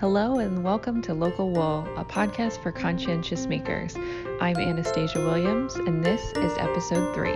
Hello and welcome to Local Wool, a podcast for conscientious makers. I'm Anastasia Williams, and this is episode three.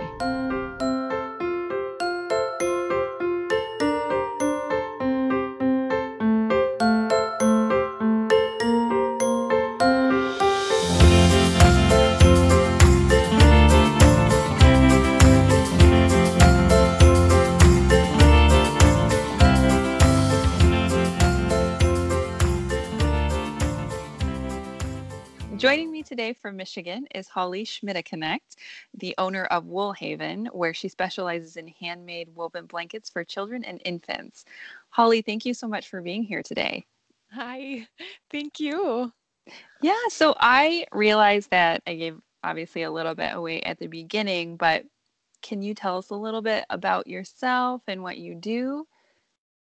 From Michigan is Holly Schmideknecht, the owner of Wool Haven, where she specializes in handmade woven blankets for children and infants. Holly, thank you so much for being here today. Hi, thank you. Yeah, so I realized that I gave obviously a little bit away at the beginning, but can you tell us a little bit about yourself and what you do?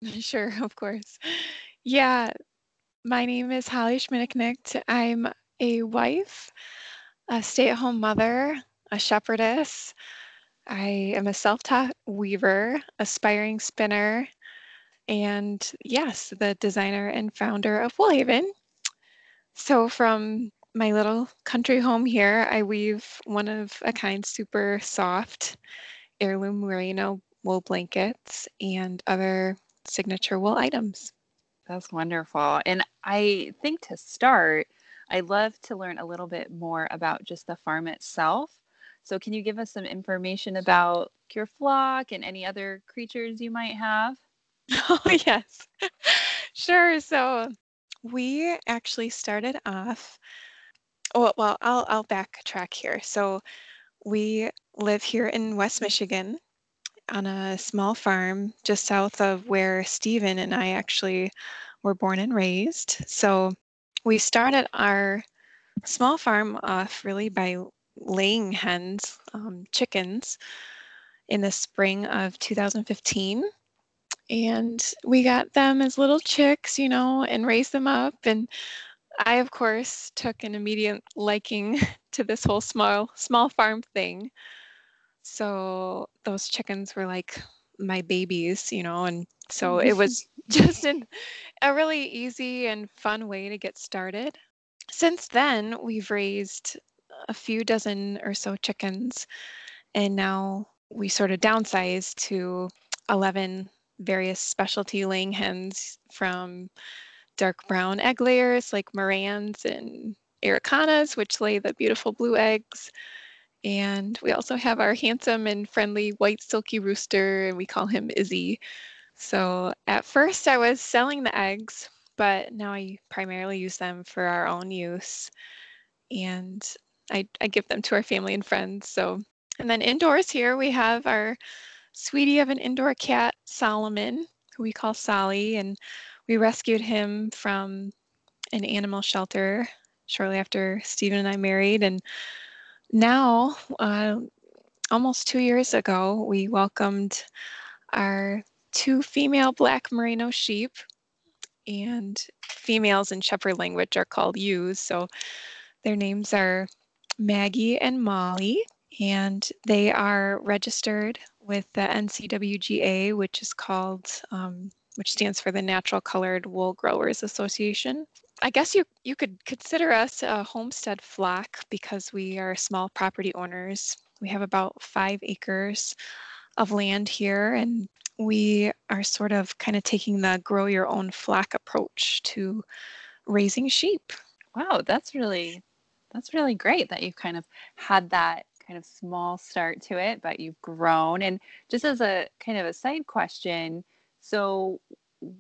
Sure, of course. Yeah, my name is Holly Schmideknecht. I'm a wife, a stay at home mother, a shepherdess. I am a self taught weaver, aspiring spinner, and yes, the designer and founder of Woolhaven. So, from my little country home here, I weave one of a kind, super soft heirloom merino wool blankets and other signature wool items. That's wonderful. And I think to start, I'd love to learn a little bit more about just the farm itself. So, can you give us some information about your flock and any other creatures you might have? Oh, yes. Sure. So, we actually started off. Oh, well, I'll I'll backtrack here. So, we live here in West Michigan on a small farm just south of where Stephen and I actually were born and raised. So, we started our small farm off really by laying hens, um, chickens, in the spring of 2015. And we got them as little chicks, you know, and raised them up. And I, of course, took an immediate liking to this whole small small farm thing. So those chickens were like my babies, you know, and so it was just an, a really easy and fun way to get started. Since then, we've raised a few dozen or so chickens, and now we sort of downsized to 11 various specialty laying hens from dark brown egg layers like Marans and Araucanas, which lay the beautiful blue eggs. And we also have our handsome and friendly white Silkie rooster, and we call him Izzy. So at first I was selling the eggs, but now I primarily use them for our own use. And I, I give them to our family and friends. So, and then indoors here we have our sweetie of an indoor cat, Solomon, who we call Solly, and we rescued him from an animal shelter shortly after Stephen and I married. And now, uh, almost two years ago, we welcomed our two female black merino sheep, and females in shepherd language are called ewes. So their names are Maggie and Molly, and they are registered with the NCWGA, which is called, um, which stands for the Natural Colored Wool Growers Association. I guess you you could consider us a homestead flock because we are small property owners. We have about five acres of land here, and we are sort of kind of taking the grow your own flock approach to raising sheep. Wow, that's really that's really great that you've kind of had that kind of small start to it, but you've grown. And just as a kind of a side question, so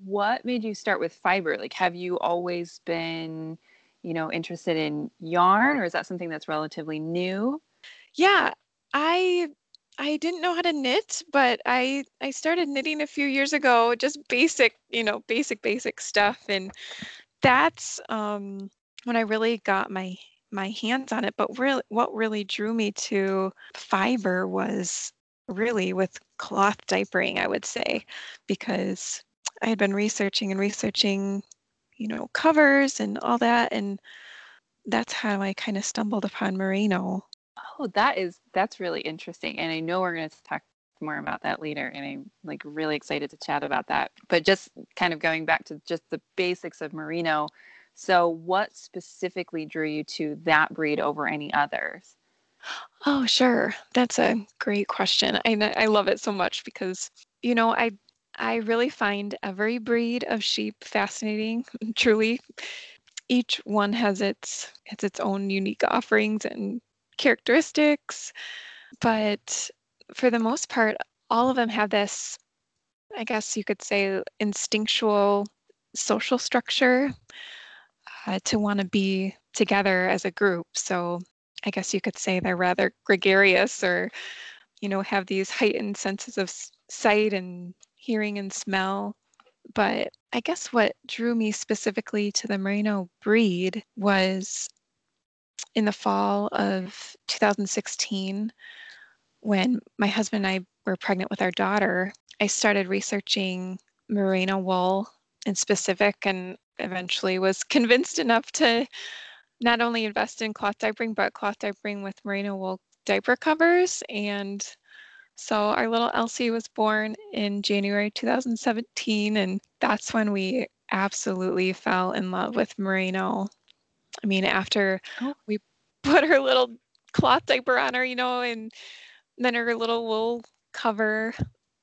what made you start with fiber? Like have you always been, you know, interested in yarn or is that something that's relatively new? Yeah, I I didn't know how to knit, but I I started knitting a few years ago, just basic, you know, basic basic stuff and that's um when I really got my my hands on it, but really what really drew me to fiber was really with cloth diapering, I would say, because I had been researching and researching, you know, covers and all that and that's how I kind of stumbled upon merino Oh, that is that's really interesting. And I know we're going to talk more about that later and I'm like really excited to chat about that. But just kind of going back to just the basics of merino. So what specifically drew you to that breed over any others? Oh, sure. That's a great question. I I love it so much because you know, I I really find every breed of sheep fascinating, truly. Each one has its has its own unique offerings and characteristics, but for the most part, all of them have this, I guess you could say, instinctual social structure uh, to want to be together as a group. So I guess you could say they're rather gregarious or, you know, have these heightened senses of sight and hearing and smell. But I guess what drew me specifically to the Merino breed was in the fall of 2016 when my husband and I were pregnant with our daughter. I started researching merino wool in specific and eventually was convinced enough to not only invest in cloth diapering, but cloth diapering with merino wool diaper covers. And so our little Elsie was born in January 2017, and that's when we absolutely fell in love with merino. I mean, after oh. we put her little cloth diaper on her, you know, and then her little wool cover,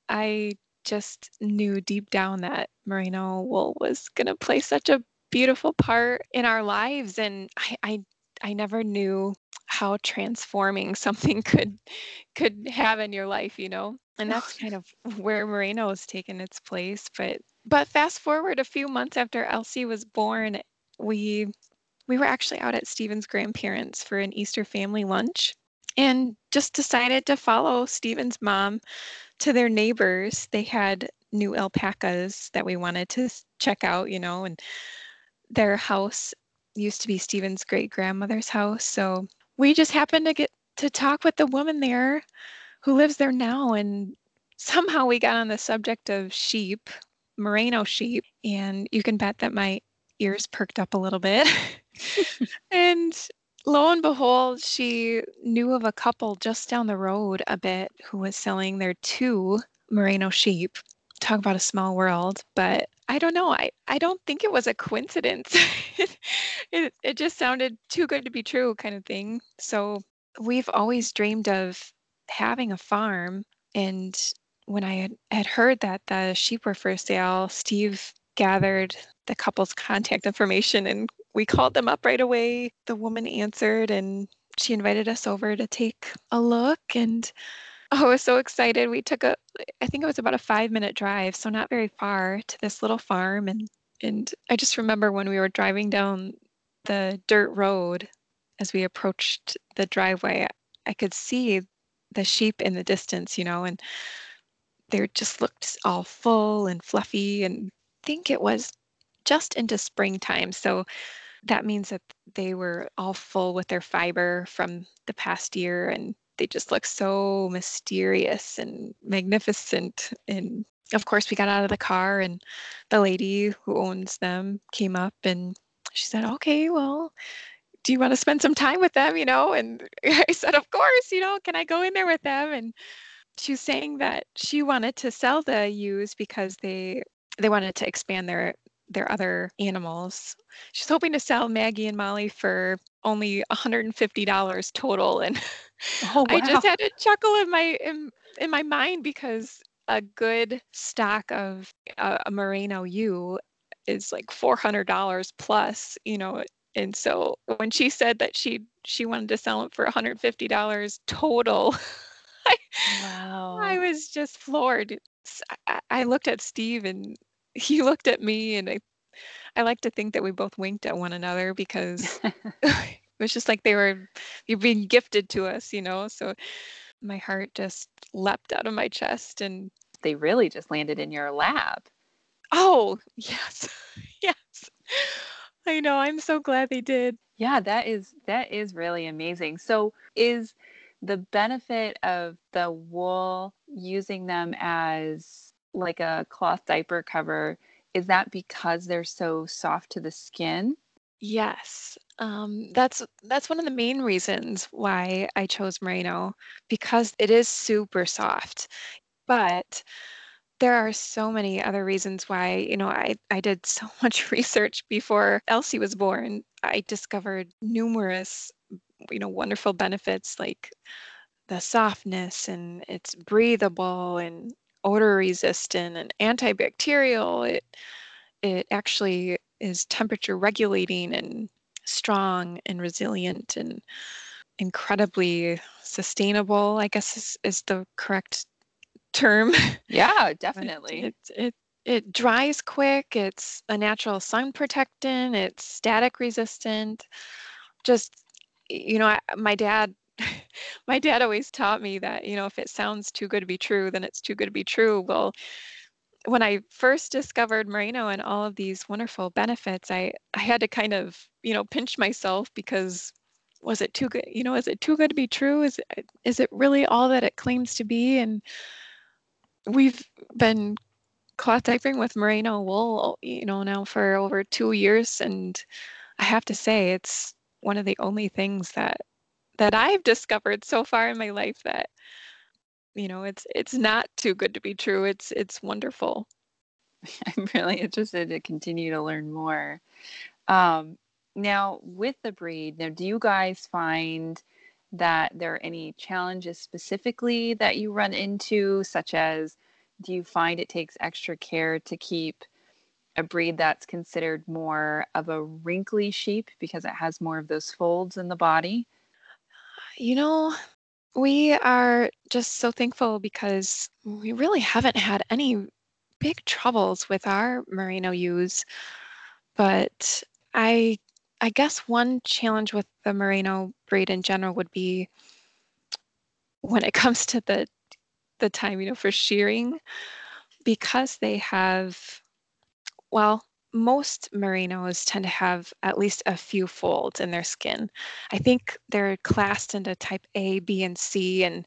I just knew deep down that merino wool was going to play such a beautiful part in our lives and I, I I never knew how transforming something could could have in your life, you know. And that's kind of where merino has taken its place. But but fast forward a few months after Elsie was born, we we were actually out at Steven's grandparents for an Easter family lunch and just decided to follow Steven's mom to their neighbors. They had new alpacas that we wanted to check out, you know, and their house used to be Steven's great grandmother's house. So we just happened to get to talk with the woman there who lives there now. And somehow we got on the subject of sheep, merino sheep. And you can bet that my ears perked up a little bit. and lo and behold, she knew of a couple just down the road a bit who was selling their two merino sheep. Talk about a small world, but I don't know. I, I don't think it was a coincidence. it, it just sounded too good to be true, kind of thing. So we've always dreamed of having a farm. And when I had, had heard that the sheep were for sale, Steve gathered the couple's contact information and we called them up right away. The woman answered and she invited us over to take a look and oh, I was so excited. We took a I think it was about a 5-minute drive, so not very far to this little farm and and I just remember when we were driving down the dirt road as we approached the driveway, I could see the sheep in the distance, you know, and they just looked all full and fluffy and I think it was just into springtime. So that means that they were all full with their fiber from the past year and they just look so mysterious and magnificent and of course we got out of the car and the lady who owns them came up and she said okay well do you want to spend some time with them you know and i said of course you know can i go in there with them and she was saying that she wanted to sell the ewes because they they wanted to expand their their other animals. She's hoping to sell Maggie and Molly for only $150 total. And oh, wow. I just had a chuckle in my in, in my mind because a good stock of uh, a merino ewe is like $400 plus, you know. And so when she said that she she wanted to sell them for $150 total, I, wow. I was just floored. I, I looked at Steve and he looked at me and I I like to think that we both winked at one another because it was just like they were you're being gifted to us, you know. So my heart just leapt out of my chest and they really just landed in your lap. Oh, yes. yes. I know. I'm so glad they did. Yeah, that is that is really amazing. So is the benefit of the wool using them as like a cloth diaper cover is that because they're so soft to the skin? Yes. Um, that's that's one of the main reasons why I chose merino because it is super soft. but there are so many other reasons why you know I, I did so much research before elsie was born. I discovered numerous you know wonderful benefits like the softness and it's breathable and odor resistant and antibacterial. It it actually is temperature regulating and strong and resilient and incredibly sustainable i guess is, is the correct term. Yeah, definitely. it, it, it dries quick. It's a natural sun protectant. It's static resistant. Just, you know, I, my dad, my dad always taught me that, you know, if it sounds too good to be true, then it's too good to be true. Well, when I first discovered Merino and all of these wonderful benefits, I, I had to kind of, you know, pinch myself because was it too good? You know, is it too good to be true? Is it, is it really all that it claims to be? And we've been cloth typing with merino wool, you know, now for over two years, and I have to say it's one of the only things that that I've discovered so far in my life that you know it's it's not too good to be true. It's it's wonderful. I'm really interested to continue to learn more. Um, now, with the breed, now do you guys find that there are any challenges specifically that you run into, such as do you find it takes extra care to keep a breed that's considered more of a wrinkly sheep because it has more of those folds in the body? You know, we are just so thankful because we really haven't had any big troubles with our merino ewes. But I I guess one challenge with the merino breed in general would be when it comes to the the time, you know, for shearing because they have well, most merinos tend to have at least a few folds in their skin. I think they're classed into type A, B, and C, and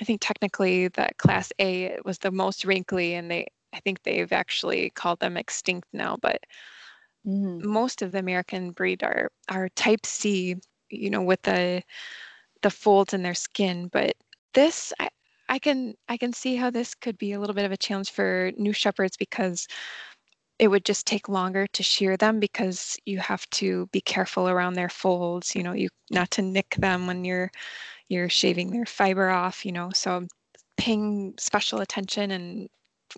I think technically that class A was the most wrinkly, and they I think they've actually called them extinct now, but Mm. Most of the American breed are are type C, you know, with the the folds in their skin. But this, I, I can I can see how this could be a little bit of a challenge for new shepherds because it would just take longer to shear them because you have to be careful around their folds. You know, you not to nick them when you're you're shaving their fiber off. You know, so paying special attention and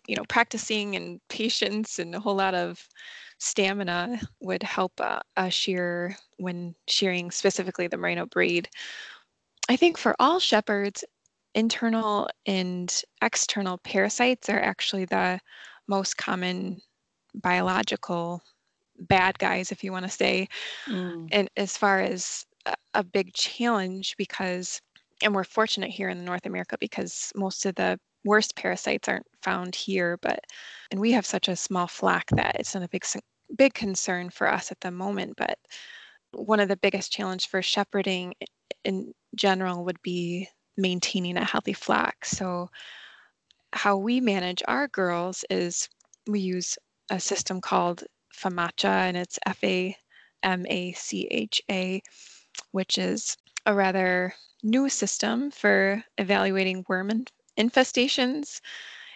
you know practicing and patience and a whole lot of stamina would help uh, a shear when shearing specifically the merino breed. I think for all shepherds, internal and external parasites are actually the most common biological bad guys, if you want to say. Mm. And as far as a, a big challenge, because, and we're fortunate here in North America because most of the worst parasites aren't found here, but and we have such a small flock that it's not a big big concern for us at the moment. But one of the biggest challenge for shepherding in general would be maintaining a healthy flock. So how we manage our girls is we use a system called FAMACHA, and it's F A M A C H A, which is a rather new system for evaluating worm infestations.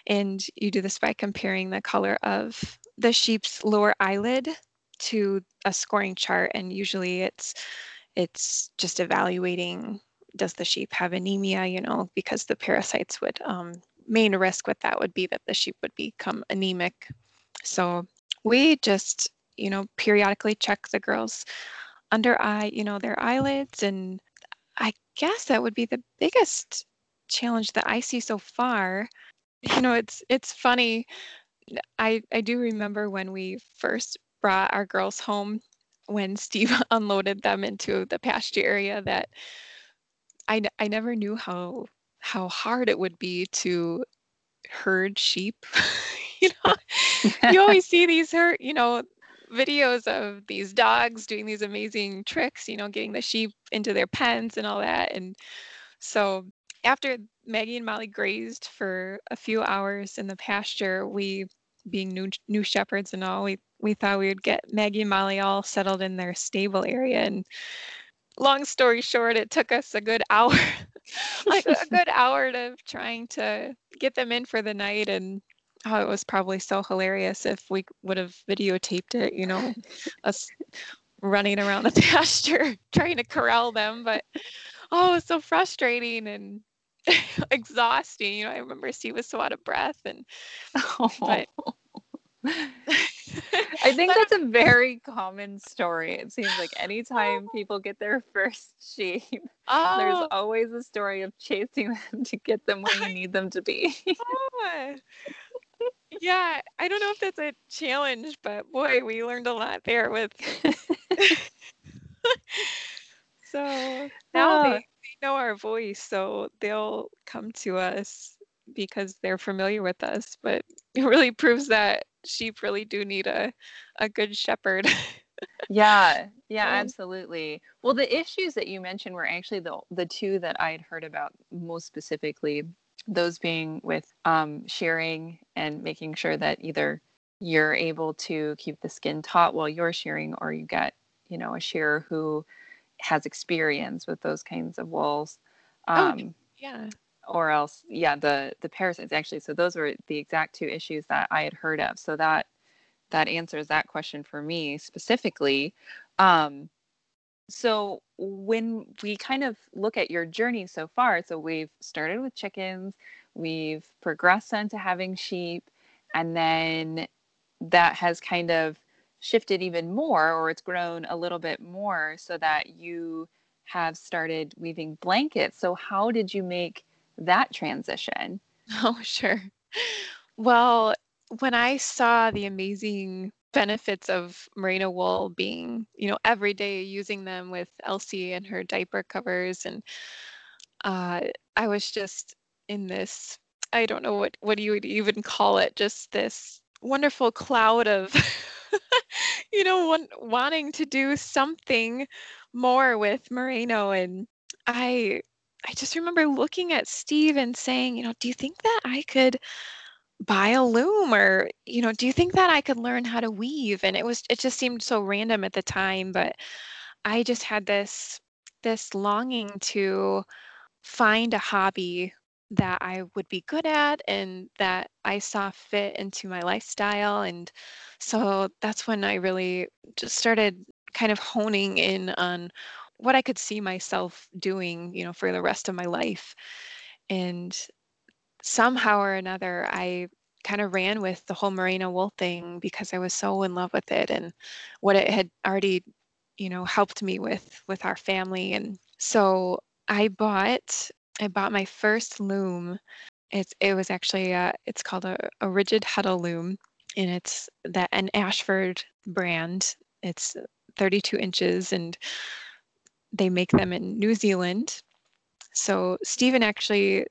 And you do this by comparing the color of the sheep's lower eyelid to a scoring chart. And usually it's it's just evaluating does the sheep have anemia, you know, because the parasites would um, main risk with that would be that the sheep would become anemic. So we just, you know, periodically check the girls under eye, you know, their eyelids. And I guess that would be the biggest challenge that I see so far. You know, it's it's funny. I I do remember when we first brought our girls home when Steve unloaded them into the pasture area that I I never knew how how hard it would be to herd sheep. you know, you always see these hurt, you know, videos of these dogs doing these amazing tricks, you know, getting the sheep into their pens and all that. And so after Maggie and Molly grazed for a few hours in the pasture, we, being new new shepherds and all, we we thought we would get Maggie and Molly all settled in their stable area. And long story short, it took us a good hour like a good hour of trying to get them in for the night and oh, it was probably so hilarious if we would have videotaped it, you know, us running around the pasture trying to corral them. But oh, it was so frustrating and exhausting. You know, I remember Steve was so out of breath and oh. but I think that's a very common story. It seems like anytime oh. people get their first sheep, oh. there's always a story of chasing them to get them where you need them to be. oh. Yeah, I don't know if that's a challenge, but boy, we learned a lot there with. so now uh, they know our voice, so they'll come to us because they're familiar with us. But it really proves that sheep really do need a a good shepherd. yeah, yeah, absolutely. Well, the issues that you mentioned were actually the the two that I had heard about most specifically. Those being with um, shearing and making sure that either you're able to keep the skin taut while you're shearing, or you get you know a shearer who has experience with those kinds of. Oh, um, oh, yeah. or else yeah the the parasites actually. So those were the exact two issues that i had heard of. So that that answers that question for me specifically. Um so when we kind of look at your journey so far so we've started with chickens we've progressed into having sheep and then that has kind of shifted even more or it's grown a little bit more so that you have started weaving blankets so how did you make that transition? Oh, sure. Well, when I saw the amazing benefits of merino wool being, you know, every day using them with Elsie and her diaper covers, and uh, I was just in this, I don't know what, what you would even call it, just this wonderful cloud of, you know, one, wanting to do something more with merino. And I I just remember looking at Steve and saying, you know, do you think that I could buy a loom or, you know, do you think that I could learn how to weave? And it was it just seemed so random at the time, but I just had this this longing to find a hobby that I would be good at and that I saw fit into my lifestyle. And so that's when I really just started kind of honing in on what I could see myself doing, you know, for the rest of my life. And somehow or another, I kind of ran with the whole merino wool thing because I was so in love with it and what it had already, you know, helped me with with our family. And so I bought I bought my first loom. It's it was actually a, it's called a, a rigid heddle loom, and it's that an Ashford brand. It's 32 inches and they make them in New Zealand. So Stephen actually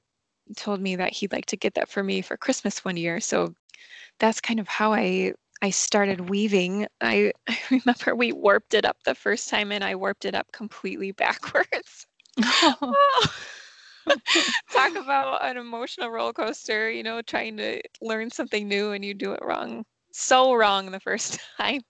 told me that he'd like to get that for me for Christmas one year. So that's kind of how I I started weaving. I, I remember we warped it up the first time and I warped it up completely backwards. Oh. Talk about an emotional roller coaster, you know, trying to learn something new and you do it wrong. So wrong the first time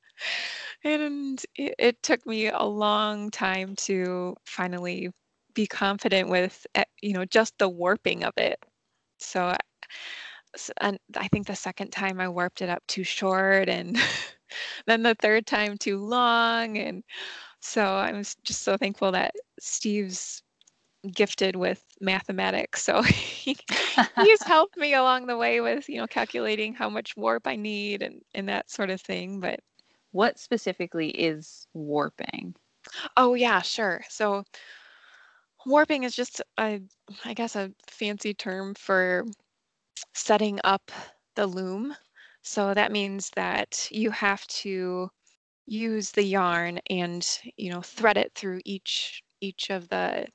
and it, it took me a long time to finally be confident with eh, you know just the warping of it so and i think the second time i warped it up too short and then the third time too long and so I'm just so thankful that steve's gifted with mathematics so he, he's helped me along the way with you know calculating how much warp i need and and that sort of thing but what specifically is warping? Oh, yeah, sure. So warping is just a, I guess, a fancy term for setting up the loom. So that means that you have to use the yarn and, you know, thread it through each each of the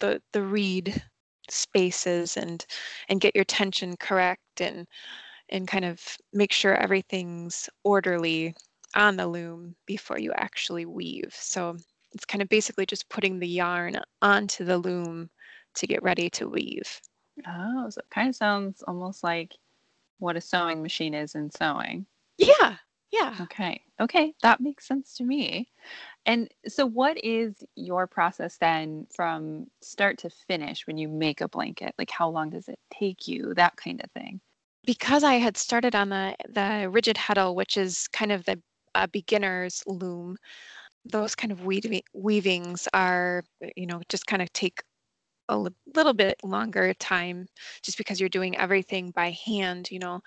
the the reed spaces and and get your tension correct and and kind of make sure everything's orderly on the loom before you actually weave. So it's kind of basically just putting the yarn onto the loom to get ready to weave. Oh, so it kind of sounds almost like what a sewing machine is in sewing. Yeah, Yeah. Okay. Okay. That makes sense to me. And so, what is your process then from start to finish when you make a blanket? Like, how long does it take you? That kind of thing. Because I had started on the the rigid heddle, which is kind of the uh, beginner's loom, those kind of weaving, weavings are, you know, just kind of take a little bit longer time just because you're doing everything by hand, you know.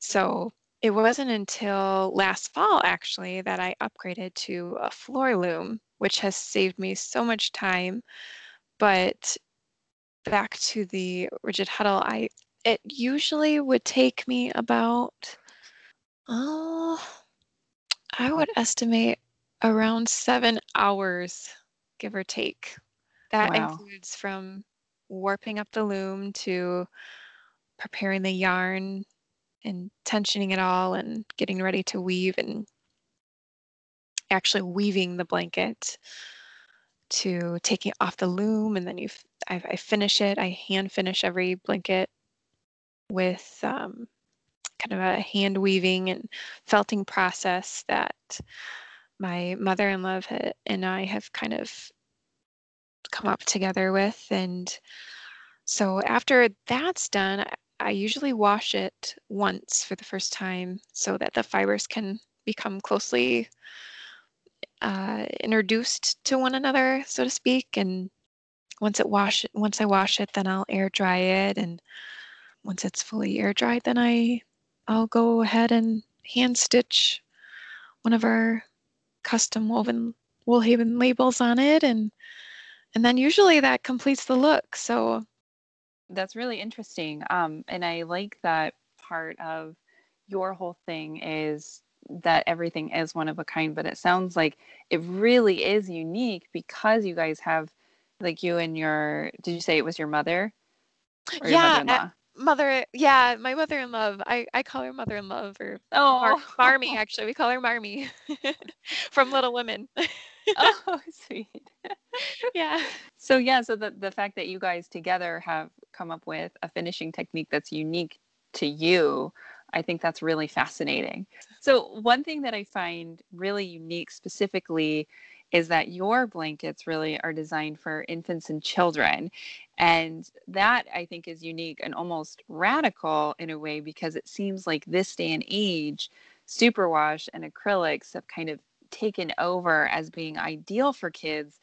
So it wasn't until last fall actually that I upgraded to a floor loom, which has saved me so much time. But back to the rigid heddle, I it usually would take me about oh I would estimate around seven hours, give or take. That Wow. includes from warping up the loom to preparing the yarn and tensioning it all and getting ready to weave and actually weaving the blanket to taking off the loom. And then you I, I finish it. I hand finish every blanket with um, kind of a hand weaving and felting process that my mother-in-law and i have kind of come up together with. And so after that's done i usually wash it once for the first time so that the fibers can become closely uh, introduced to one another, so to speak. And once it wash, once I wash it, then I'll air dry it. And once it's fully air dried, then I, I'll go ahead and hand stitch one of our custom woven Woolhaven labels on it, and and then usually that completes the look. So That's really interesting. Um, and I like that part of your whole thing is that everything is one of a kind, but it sounds like it really is unique because you guys have, like you and your, did you say it was your mother or your yeah, mother-in-law? mother, yeah, my mother-in-law. I I call her mother-in-law or Mar- Oh, Marmy. Actually, we call her Marmy from Little Women. oh, sweet. yeah. So yeah, so the the fact that you guys together have come up with a finishing technique that's unique to you, I think that's really fascinating. So one thing that I find really unique specifically is that your blankets really are designed for infants and children. And that I think is unique and almost radical in a way because it seems like this day and age, superwash and acrylics have kind of taken over as being ideal for kids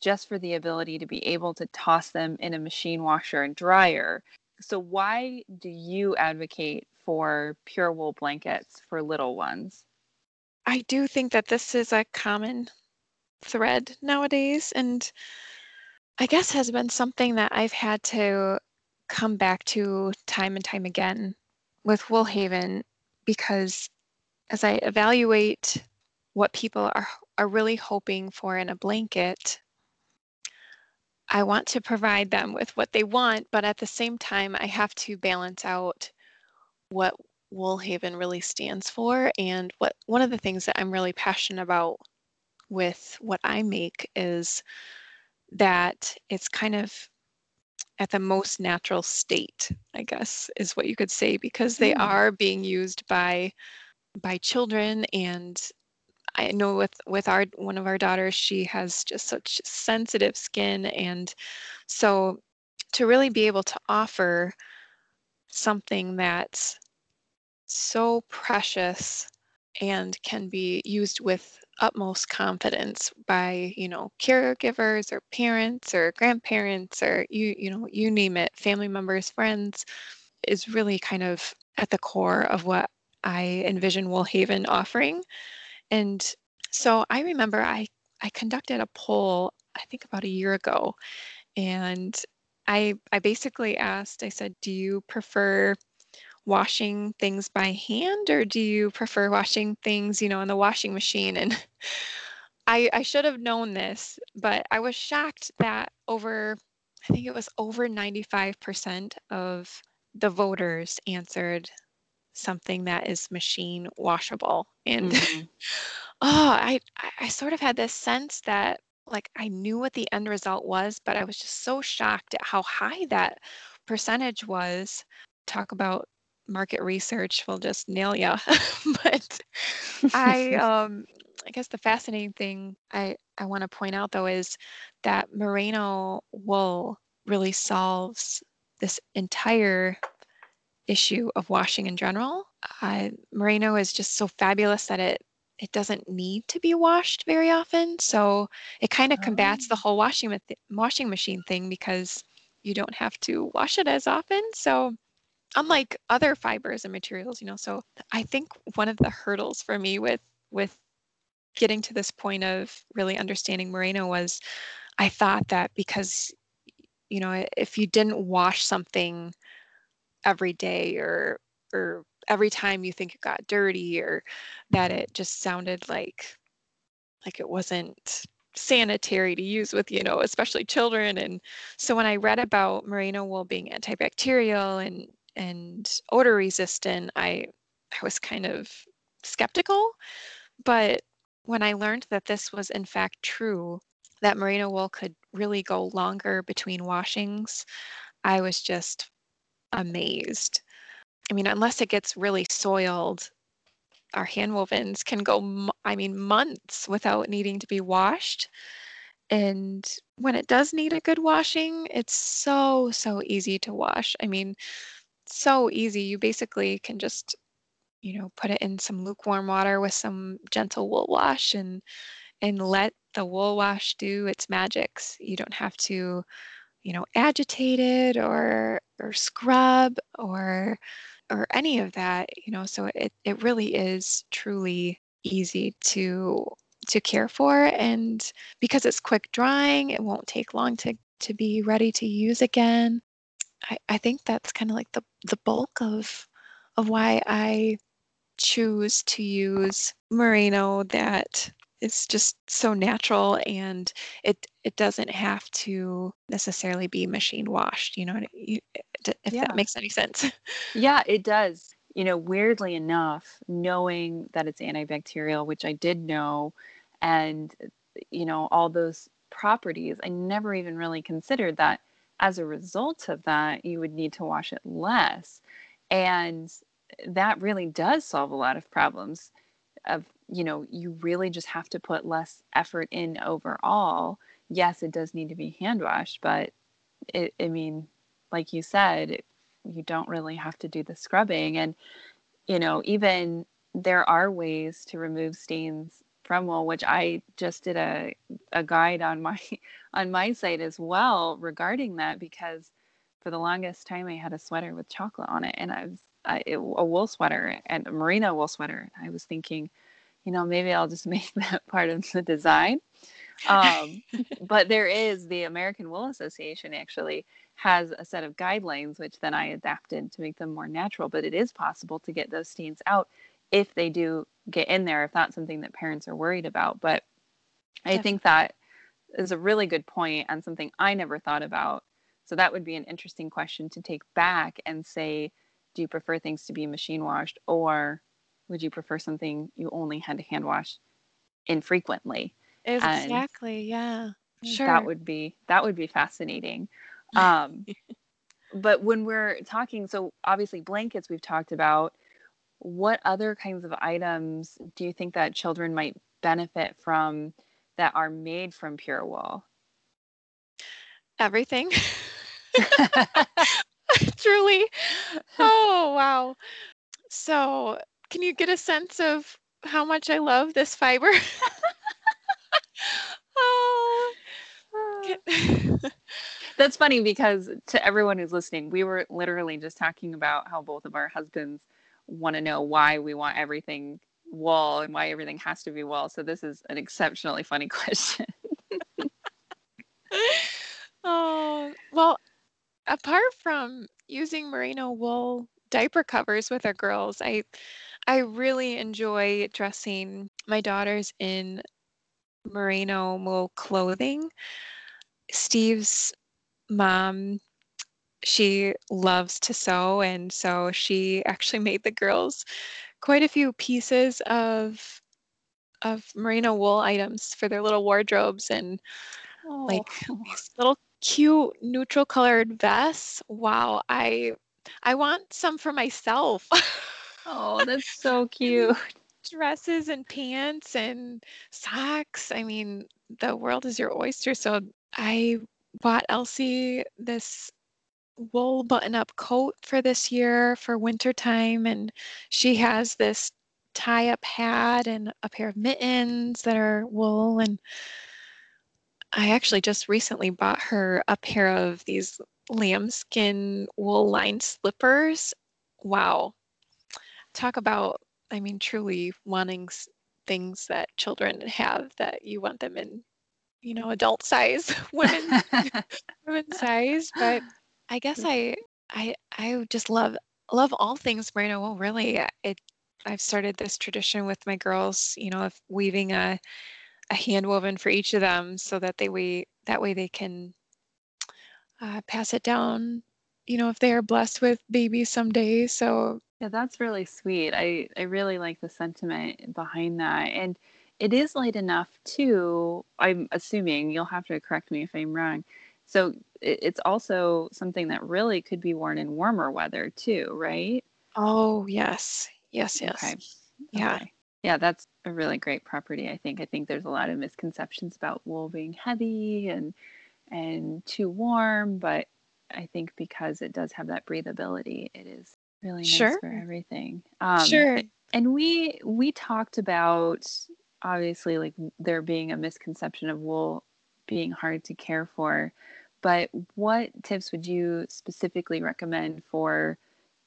just for the ability to be able to toss them in a machine washer and dryer. So, why do you advocate for pure wool blankets for little ones? I do think that this is a common thread nowadays, and I guess has been something that I've had to come back to time and time again with Woolhaven because as I evaluate what people are, are really hoping for in a blanket, I want to provide them with what they want, but at the same time, I have to balance out what Woolhaven really stands for. And what one of the things that I'm really passionate about with what I make is that it's kind of at the most natural state, I guess, is what you could say, because they Mm. are being used by by children and I know with with our one of our daughters, she has just such sensitive skin and so to really be able to offer something that's so precious and can be used with utmost confidence by you know caregivers or parents or grandparents or you you know you name it family members friends is really kind of at the core of what i envision woolhaven offering and so i remember i i conducted a poll i think about a year ago and i i basically asked i said do you prefer washing things by hand or do you prefer washing things you know in the washing machine? And i i should have known this but i was shocked that over i think it was over 95% of the voters answered something that is machine washable and Mhm. oh I, I i sort of had this sense that like i knew what the end result was but i was just so shocked at how high that percentage was talk about market research will just nail you. but I, um, I guess the fascinating thing I, I want to point out though is that merino wool really solves this entire issue of washing in general. Uh, merino is just so fabulous that it it doesn't need to be washed very often. So it kind of combats the oh. whole washing washing machine thing because you don't have to wash it as often. So unlike other fibers and materials, you know, so I think one of the hurdles for me with with getting to this point of really understanding merino was I thought that because you know, if you didn't wash something every day or or every time you think it got dirty or that mm-hmm. it just sounded like like it wasn't sanitary to use with you know especially children. And so when i read about merino wool being antibacterial and and odor resistant i i was kind of skeptical. But when i learned that this was in fact true that merino wool could really go longer between washings i was just amazed I mean, unless it gets really soiled, our hand wovens can go, I mean, months without needing to be washed. And when it does need a good washing, it's so, so easy to wash. I mean, so easy. You basically can just, you know, put it in some lukewarm water with some gentle wool wash and and let the wool wash do its magics. You don't have to, you know, agitate it or or scrub or or any of that you know so it, it really is truly easy to to care for and because it's quick drying it won't take long to to be ready to use again. I i think that's kind of like the the bulk of of why i choose to use merino that it's just so natural and it it doesn't have to necessarily be machine washed you know if yeah. that makes any sense yeah it does you know weirdly enough knowing that it's antibacterial which i did know and you know all those properties i never even really considered that as a result of that you would need to wash it less and that really does solve a lot of problems of you know you really just have to put less effort in overall. Yes it does need to be hand washed but it, i mean like you said you don't really have to do the scrubbing. And you know even there are ways to remove stains from wool which i just did a, a guide on my on my site as well regarding that because for the longest time i had a sweater with chocolate on it and i was I, it, a wool sweater and a merino wool sweater. I was thinking you know, maybe I'll just make that part of the design. Um, but there is the American Wool Association actually has a set of guidelines, which then I adapted to make them more natural. But it is possible to get those stains out if they do get in there, if that's something that parents are worried about. But I think that is a really good point and something I never thought about. So that would be an interesting question to take back and say, do you prefer things to be machine washed or would you prefer something you only had to hand wash infrequently? Exactly. And yeah. Sure. That would be that would be fascinating. Um, but when we're talking, so obviously blankets we've talked about. What other kinds of items do you think that children might benefit from that are made from pure wool? Everything. Truly. Oh, wow. So, can you get a sense of how much I love this fiber? oh. That's funny because to everyone who's listening, we were literally just talking about how both of our husbands want to know why we want everything wool and why everything has to be wool. So this is an exceptionally funny question. oh, well, apart from using merino wool diaper covers with our girls, I I really enjoy dressing my daughters in merino wool clothing. Steve's mom, she loves to sew, and so she actually made the girls quite a few pieces of of merino wool items for their little wardrobes and oh. like these little cute neutral colored vests. Wow, I I want some for myself. oh, that's so cute. Dresses and pants and socks. I mean, the world is your oyster. So I bought Elsie this wool button up coat for this year for winter time and she has this tie up hat and a pair of mittens that are wool and I actually just recently bought her a pair of these lambskin wool lined slippers. Wow. Talk about, I mean, truly wanting things that children have that you want them in, you know, adult size, women, women size. But I guess I, I, I just love, love all things merino wool. Really, it. I've started this tradition with my girls, you know, of weaving a, a hand woven for each of them, so that they we that way they can uh, pass it down. You know, if they are blessed with babies someday. So yeah, that's really sweet. I I really like the sentiment behind that, and it is light enough too. I'm assuming you'll have to correct me if I'm wrong. So it, it's also something that really could be worn in warmer weather too, right? Oh yes, yes, yes. Okay. Yeah. Okay. Yeah, that's a really great property. I think. I think there's a lot of misconceptions about wool being heavy and and too warm, but I think because it does have that breathability, it is really nice sure. for everything. Um, sure. And we we talked about obviously like there being a misconception of wool being hard to care for, but what tips would you specifically recommend for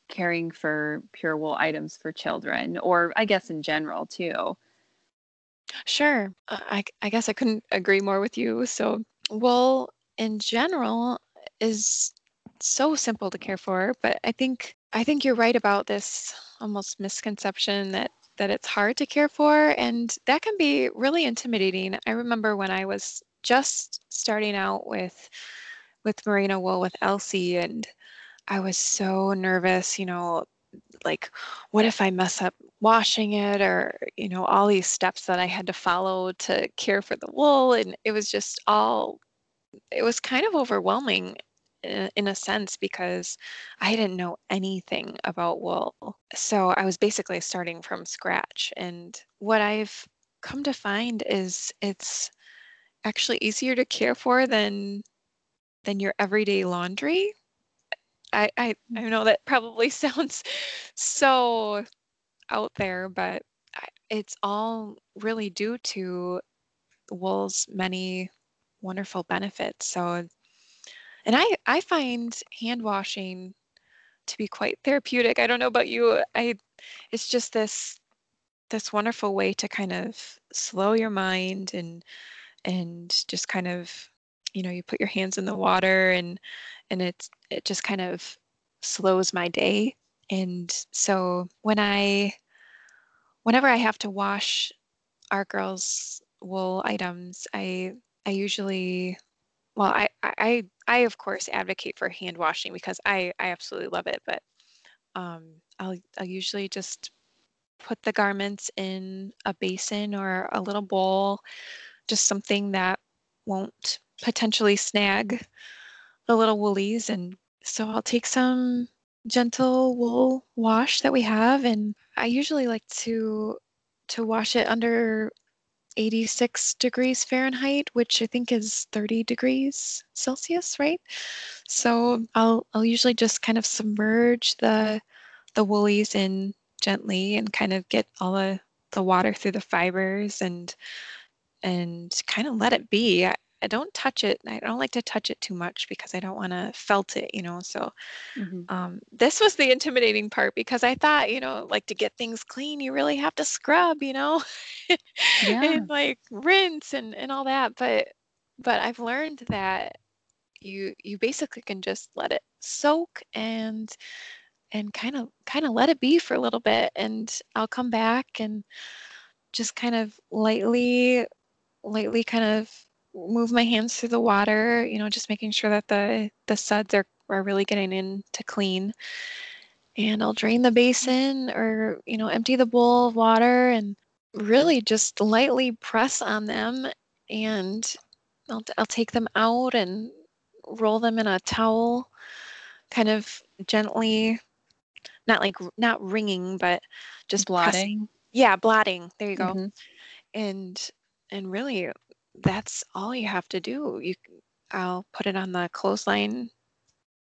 caring for pure wool items for children, or I guess in general too? Sure. Uh, I, I guess I couldn't agree more with you. So wool in general, is so simple to care for, but I think I think you're right about this almost misconception that that it's hard to care for and that can be really intimidating. I remember when I was just starting out with with merino wool with Elsie and I was so nervous, you know, like what if I mess up washing it or you know all these steps that I had to follow to care for the wool and it was just all it was kind of overwhelming in, in a sense because I didn't know anything about wool. So I was basically starting from scratch and what I've come to find is it's actually easier to care for than than your everyday laundry I, I, I know that probably sounds so out there, but it's all really due to wool's many wonderful benefits. So, and I, I find hand washing to be quite therapeutic. I don't know about you. I, it's just this, this wonderful way to kind of slow your mind and, and just kind of, you know, you put your hands in the water and, and it's, it just kind of slows my day. And so when I, whenever I have to wash our girls' wool items, I, I usually, well, I, I, I of course advocate for hand washing because I, I absolutely love it. But um, I'll, I'll usually just put the garments in a basin or a little bowl, just something that won't potentially snag the little woolies and so I'll take some gentle wool wash that we have and I usually like to to wash it under 86 degrees Fahrenheit, which I think is 30 degrees Celsius, right? So I'll I'll usually just kind of submerge the the woolies in gently and kind of get all the the water through the fibers and and kind of let it be. I, I don't touch it. I don't like to touch it too much because I don't want to felt it, you know. So mm-hmm. um, this was the intimidating part because I thought, you know, like to get things clean, you really have to scrub, you know, yeah. and like rinse and and all that. But but I've learned that you you basically can just let it soak and and kind of kind of let it be for a little bit, and I'll come back and just kind of lightly lightly kind of move my hands through the water, you know, just making sure that the, the suds are, are really getting in to clean. And I'll drain the basin or, you know, empty the bowl of water and really just lightly press on them. And I'll, I'll take them out and roll them in a towel kind of gently, not like not wringing, but just blotting. Pressing. Yeah, blotting. There you go. Mm-hmm. And and really, that's all you have to do. You, I'll put it on the clothesline,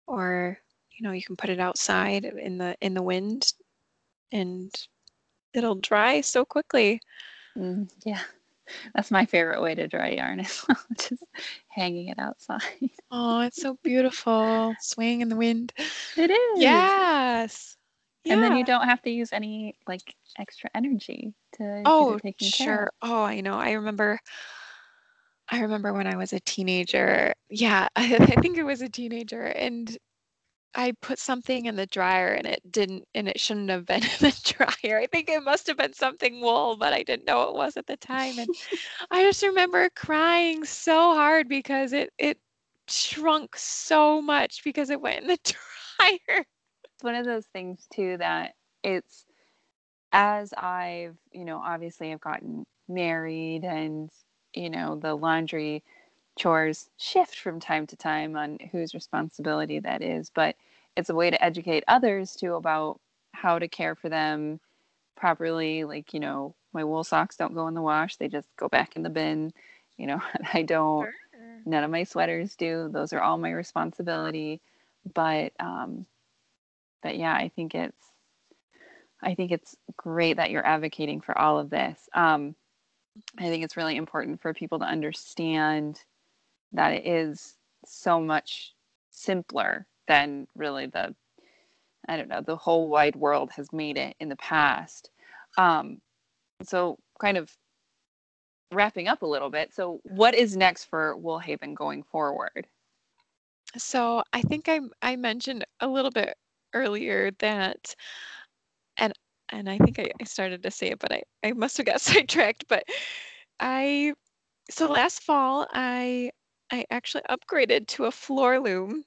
or you know, you can put it outside in the in the wind, and it'll dry so quickly. Mm, yeah. That's my favorite way to dry yarn as well, just hanging it outside. Oh, it's so beautiful. Swaying in the wind. It is. Yes. And then you don't have to use any like extra energy to Oh, sure. care of. Oh, I know. I remember I remember when I was a teenager. Yeah, I, I think it was a teenager and I put something in the dryer and it didn't, and it shouldn't have been in the dryer. I think it must have been something wool, but I didn't know it was at the time. And I just remember crying so hard because it it shrunk so much because it went in the dryer. It's one of those things too that it's as I've, you know, obviously I've gotten married and, you know, the laundry chores shift from time to time on whose responsibility that is, but it's a way to educate others too about how to care for them properly. Like, you know, my wool socks don't go in the wash, they just go back in the bin. You know, I don't, Sure. none of my sweaters do. Those are all my responsibility. But, um, but yeah, I think it's, I think it's great that you're advocating for all of this. Um, I think it's really important for people to understand that it is so much simpler than really the I don't know the whole wide world has made it in the past. Um, so kind of wrapping up a little bit. So what is next for Woolhaven going forward? So I think I I mentioned a little bit earlier that and and I think I, I started to say it, but I, I must have got sidetracked. But I so last fall I I actually upgraded to a floor loom,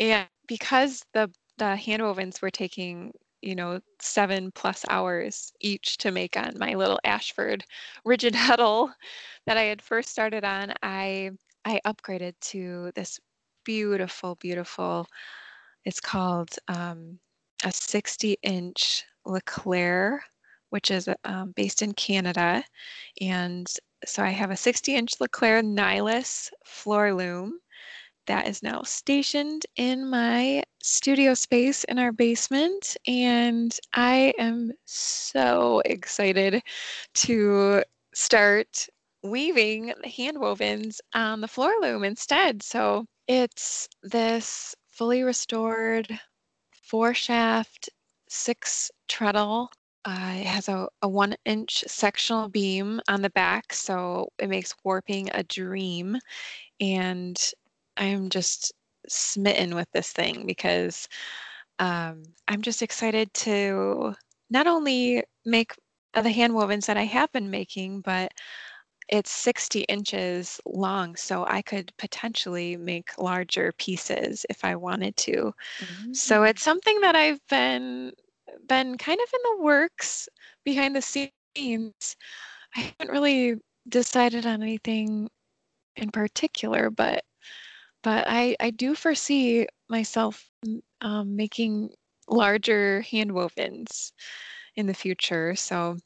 and because the the hand wovens were taking you know seven plus hours each to make on my little Ashford rigid heddle that I had first started on, I I upgraded to this beautiful, beautiful. It's called um, a 60 inch Leclerc, which is um, based in Canada. And so I have a 60 inch Leclerc Nilus floor loom that is now stationed in my studio space in our basement. And I am so excited to start weaving hand wovens on the floor loom instead. So it's this fully restored four shaft, six treadle. Uh, it has a, a one inch sectional beam on the back, so it makes warping a dream. And I'm just smitten with this thing because um, I'm just excited to not only make the hand wovens that I have been making, but it's 60 inches long, so I could potentially make larger pieces if I wanted to. So it's something that I've been been kind of in the works behind the scenes. I haven't really decided on anything in particular, but but I I do foresee myself um, making larger hand wovens in the future. So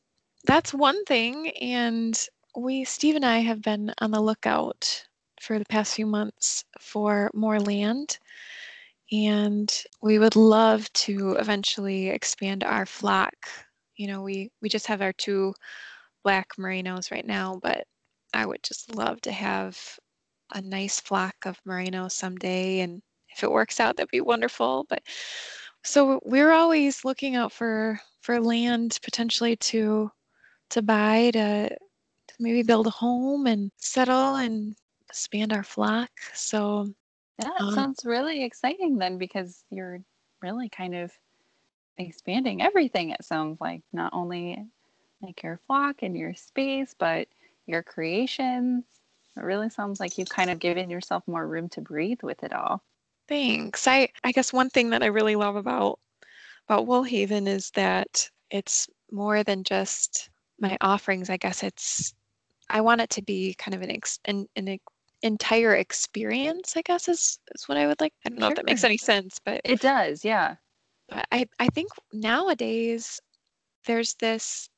that's one thing, and we Steve and I have been on the lookout for the past few months for more land. And we would love to eventually expand our flock. You know, we we just have our two black merinos right now, but I would just love to have a nice flock of merino someday. And if it works out, that'd be wonderful. But so we're always looking out for for land potentially to to buy to maybe build a home and settle and expand our flock. So Yeah, it Uh, sounds really exciting then because you're really kind of expanding everything, it sounds like. Not only like your flock and your space, but your creations. It really sounds like you've kind of given yourself more room to breathe with it all. Thanks. I I guess one thing that I really love about about Woolhaven is that it's more than just my offerings. I guess it's I want it to be kind of an ex, an, an entire experience, I guess is, is what I would like. I don't know if that makes any sense, but It does, yeah. but I, I think nowadays there's this,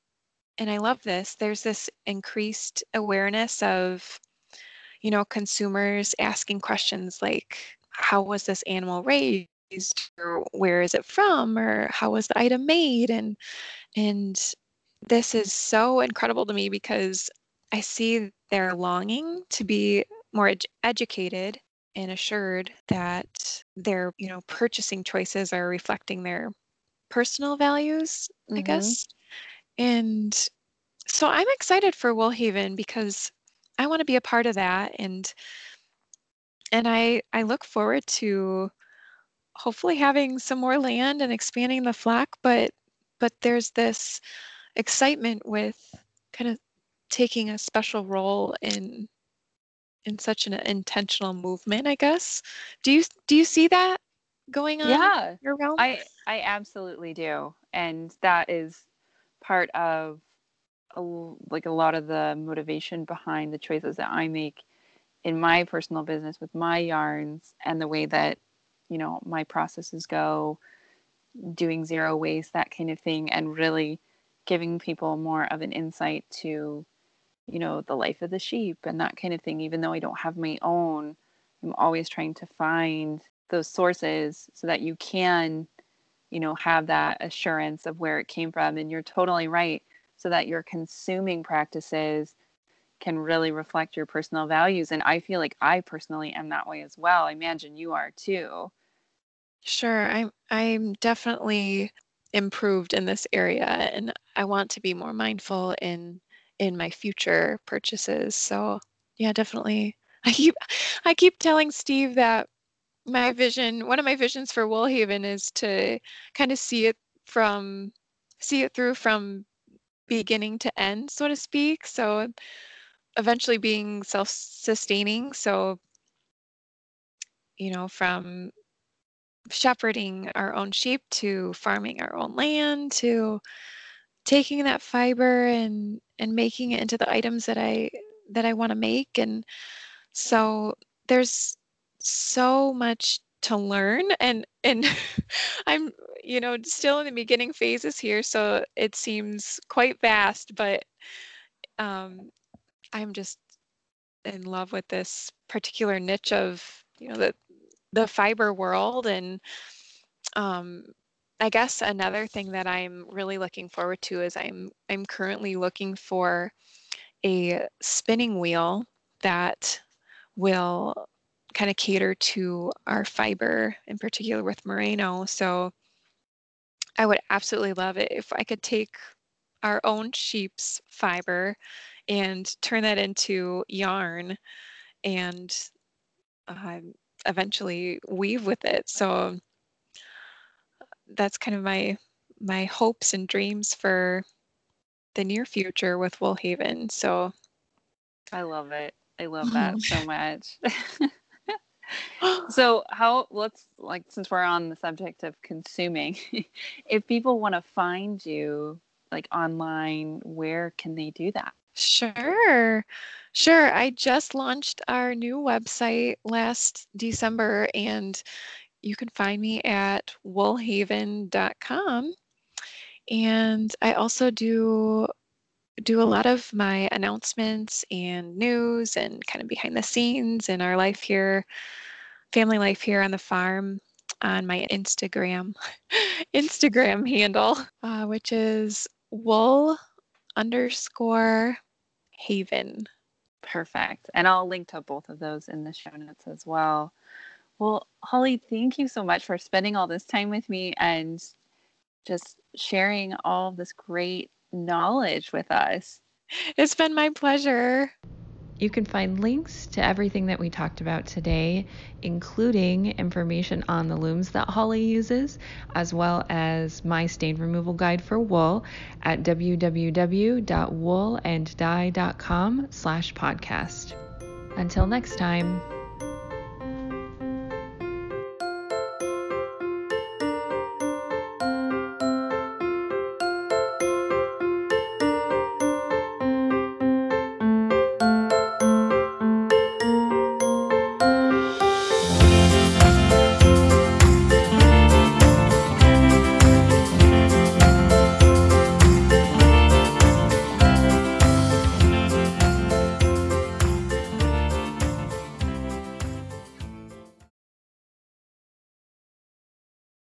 and I love this, there's this increased awareness of, you know, consumers asking questions like, how was this animal raised? Or where is it from? Or how was the item made? And and this is so incredible to me because I see their longing to be more ed- educated and assured that their, you know, purchasing choices are reflecting their personal values, I Mhm. guess. And so I'm excited for Woolhaven because I want to be a part of that and and I I look forward to hopefully having some more land and expanding the flock, but but there's this excitement with kind of taking a special role in in such an intentional movement, I guess. Do you do you see that going on in Yeah. your realm? I I absolutely do. And that is part of a, like a lot of the motivation behind the choices that I make in my personal business with my yarns and the way that you know my processes go doing zero waste that kind of thing and really giving people more of an insight to you know the life of the sheep and that kind of thing even though I don't have my own I'm always trying to find those sources so that you can you know have that assurance of where it came from and you're totally right so that your consuming practices can really reflect your personal values and i feel like i personally am that way as well i imagine you are too. Sure, I'm I'm definitely improved in this area and I want to be more mindful in in my future purchases. So, yeah, definitely. I keep I keep telling Steve that my vision, one of my visions for Woolhaven is to kind of see it from see it through from beginning to end, so to speak. So, eventually being self-sustaining. So, you know, from shepherding our own sheep to farming our own land to taking that fiber and and making it into the items that I that I want to make and so there's so much to learn and and I'm you know still in the beginning phases here so it seems quite vast but um I'm just in love with this particular niche of you know the the fiber world and um, I guess another thing that I'm really looking forward to is I'm I'm currently looking for a spinning wheel that will kind of cater to our fiber, in particular with merino. So I would absolutely love it if I could take our own sheep's fiber and turn that into yarn and uh, eventually weave with it. So that's kind of my my hopes and dreams for the near future with Woolhaven. So i love it i love that mm. so much so how let's like since we're on the subject of consuming if people want to find you like online where can they do that Sure. Sure. I just launched our new website last December and you can find me at woolhaven.com. And I also do do a lot of my announcements and news and kind of behind the scenes in our life here, family life here on the farm on my Instagram Instagram handle, uh, which is wool underscore haven. perfect and i'll link to both of those in the show notes as well well holly thank you so much for spending all this time with me and just sharing all this great knowledge with us It's been my pleasure. You can find links to everything that we talked about today, including information on the looms that Holly uses, as well as my stain removal guide for wool at www.woolanddye.com slash podcast. Until next time.